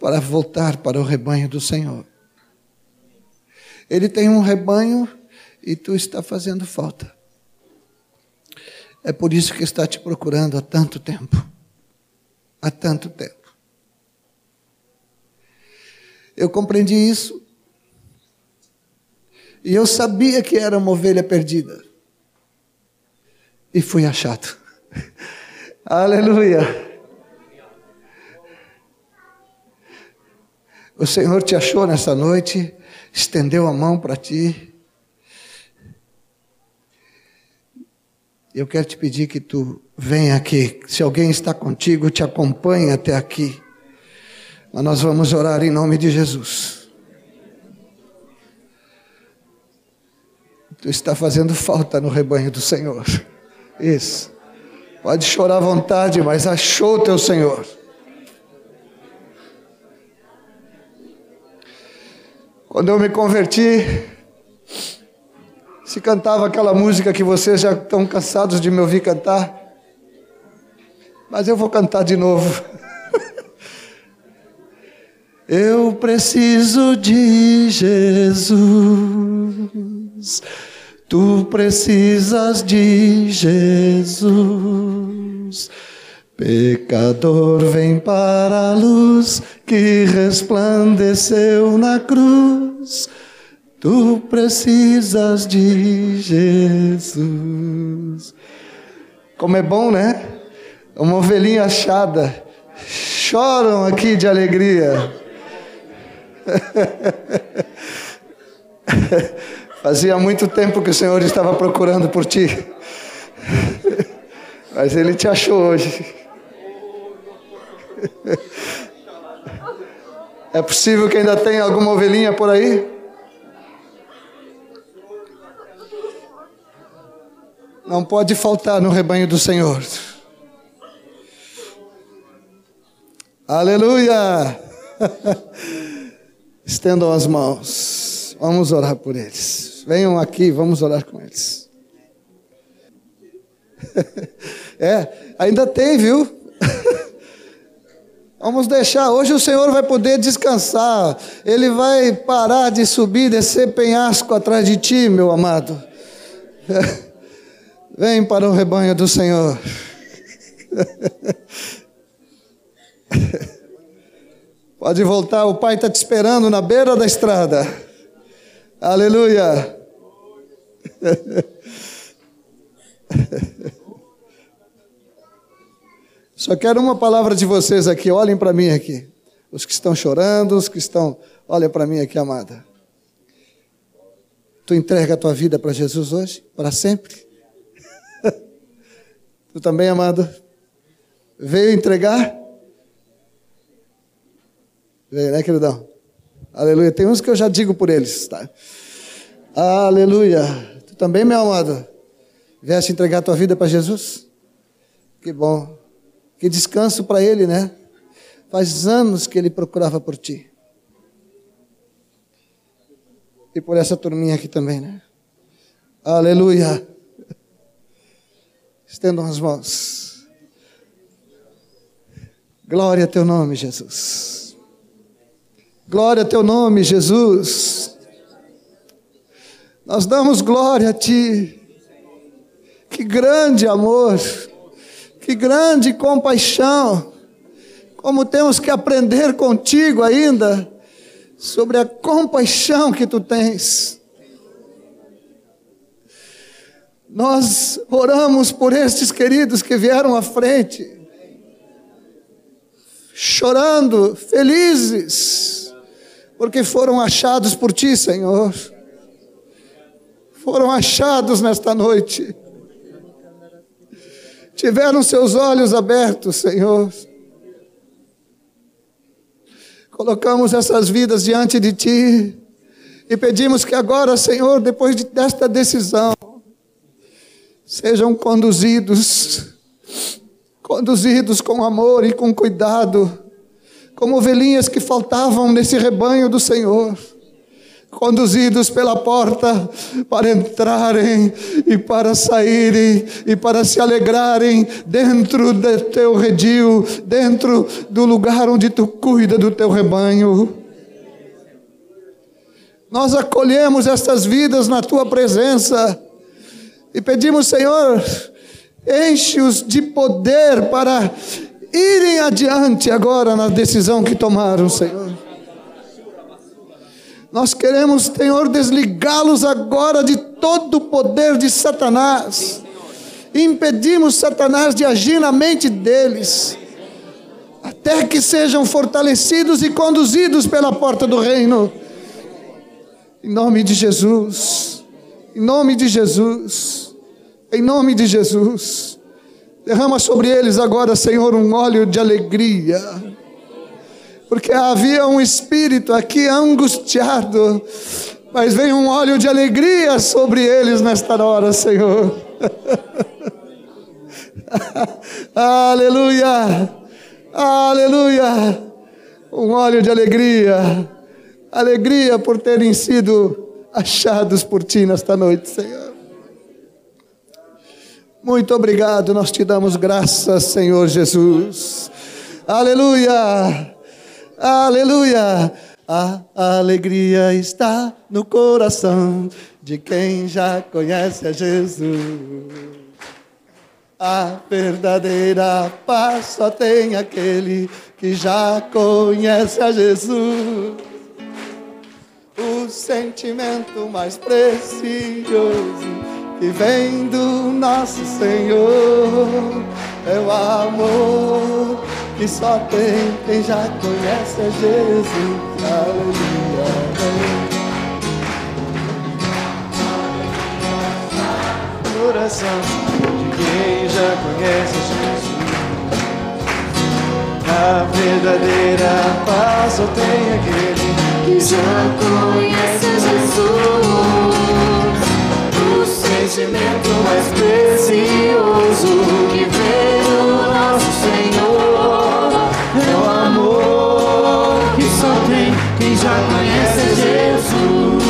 C: para voltar para o rebanho do Senhor. Ele tem um rebanho e tu está fazendo falta. É por isso que está te procurando há tanto tempo. Há tanto tempo. Eu compreendi isso. E eu sabia que era uma ovelha perdida. E fui achado. Aleluia. O Senhor te achou nessa noite, estendeu a mão para ti Eu quero te pedir que tu venha aqui. Se alguém está contigo, te acompanhe até aqui. Mas nós vamos orar em nome de Jesus. Tu está fazendo falta no rebanho do Senhor. Isso. Pode chorar à vontade, mas achou o teu Senhor. Quando eu me converti, se cantava aquela música que vocês já estão cansados de me ouvir cantar. Mas eu vou cantar de novo. eu preciso de Jesus. Tu precisas de Jesus. Pecador vem para a luz que resplandeceu na cruz Tu precisas de Jesus. Como é bom, né? Uma ovelhinha achada. Choram aqui de alegria. Fazia muito tempo que o Senhor estava procurando por ti. Mas Ele te achou hoje. É possível que ainda tenha alguma ovelhinha por aí? não pode faltar no rebanho do Senhor. Aleluia! Estendam as mãos. Vamos orar por eles. Venham aqui, vamos orar com eles. é, ainda tem, viu? Vamos deixar. Hoje o Senhor vai poder descansar. Ele vai parar de subir, descer penhasco atrás de ti, meu amado. Vem para o rebanho do Senhor. Pode voltar, o Pai está te esperando na beira da estrada. Aleluia. Só quero uma palavra de vocês aqui, olhem para mim aqui. Os que estão chorando, os que estão. Olhem para mim aqui, amada. Tu entrega a tua vida para Jesus hoje? Para sempre? Tu também, amado? Veio entregar? Veio, né, queridão? Aleluia. Tem uns que eu já digo por eles, tá? Aleluia. Tu também, meu amado? Vieste entregar a tua vida para Jesus? Que bom. Que descanso para ele, né? Faz anos que ele procurava por ti. E por essa turminha aqui também, né? Aleluia. Estendam as mãos. Glória a teu nome, Jesus. Glória a teu nome, Jesus. Nós damos glória a ti. Que grande amor, que grande compaixão, como temos que aprender contigo ainda sobre a compaixão que tu tens. Nós oramos por estes queridos que vieram à frente, chorando, felizes, porque foram achados por ti, Senhor. Foram achados nesta noite. Tiveram seus olhos abertos, Senhor colocamos essas vidas diante de Ti e pedimos que agora, Senhor, depois de, desta decisão, sejam conduzidos, conduzidos com amor e com cuidado, como ovelhinhas que faltavam nesse rebanho do Senhor conduzidos pela porta para entrarem e para saírem e para se alegrarem dentro do teu redil, dentro do lugar onde tu cuida do teu rebanho. Nós acolhemos estas vidas na tua presença e pedimos, Senhor, enche-os de poder para irem adiante agora na decisão que tomaram, Senhor. Nós queremos, Senhor, desligá-los agora de todo o poder de Satanás. Impedimos Satanás de agir na mente deles, até que sejam fortalecidos e conduzidos pela porta do reino. Em nome de Jesus, em nome de Jesus, em nome de Jesus. Derrama sobre eles agora, Senhor, um óleo de alegria porque havia um espírito aqui angustiado, mas vem um óleo de alegria sobre eles nesta hora, Senhor. aleluia, aleluia, um óleo de alegria, alegria por terem sido achados por Ti nesta noite, Senhor. Muito obrigado, nós te damos graças, Senhor Jesus. Aleluia. Aleluia! A alegria está no coração de quem já conhece a Jesus. A verdadeira paz só tem aquele que já conhece a Jesus. O sentimento mais precioso que vem do nosso Senhor é o amor que só tem quem já conhece a Jesus. Aleluia. Coração de quem já conhece Jesus. A verdadeira paz só tem aquele
D: que já conhece Jesus. O sentimento mais precioso que veio do nosso Senhor. já conhece Jesus.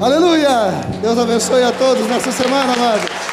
C: Aleluia! Deus abençoe a todos nessa semana, amado.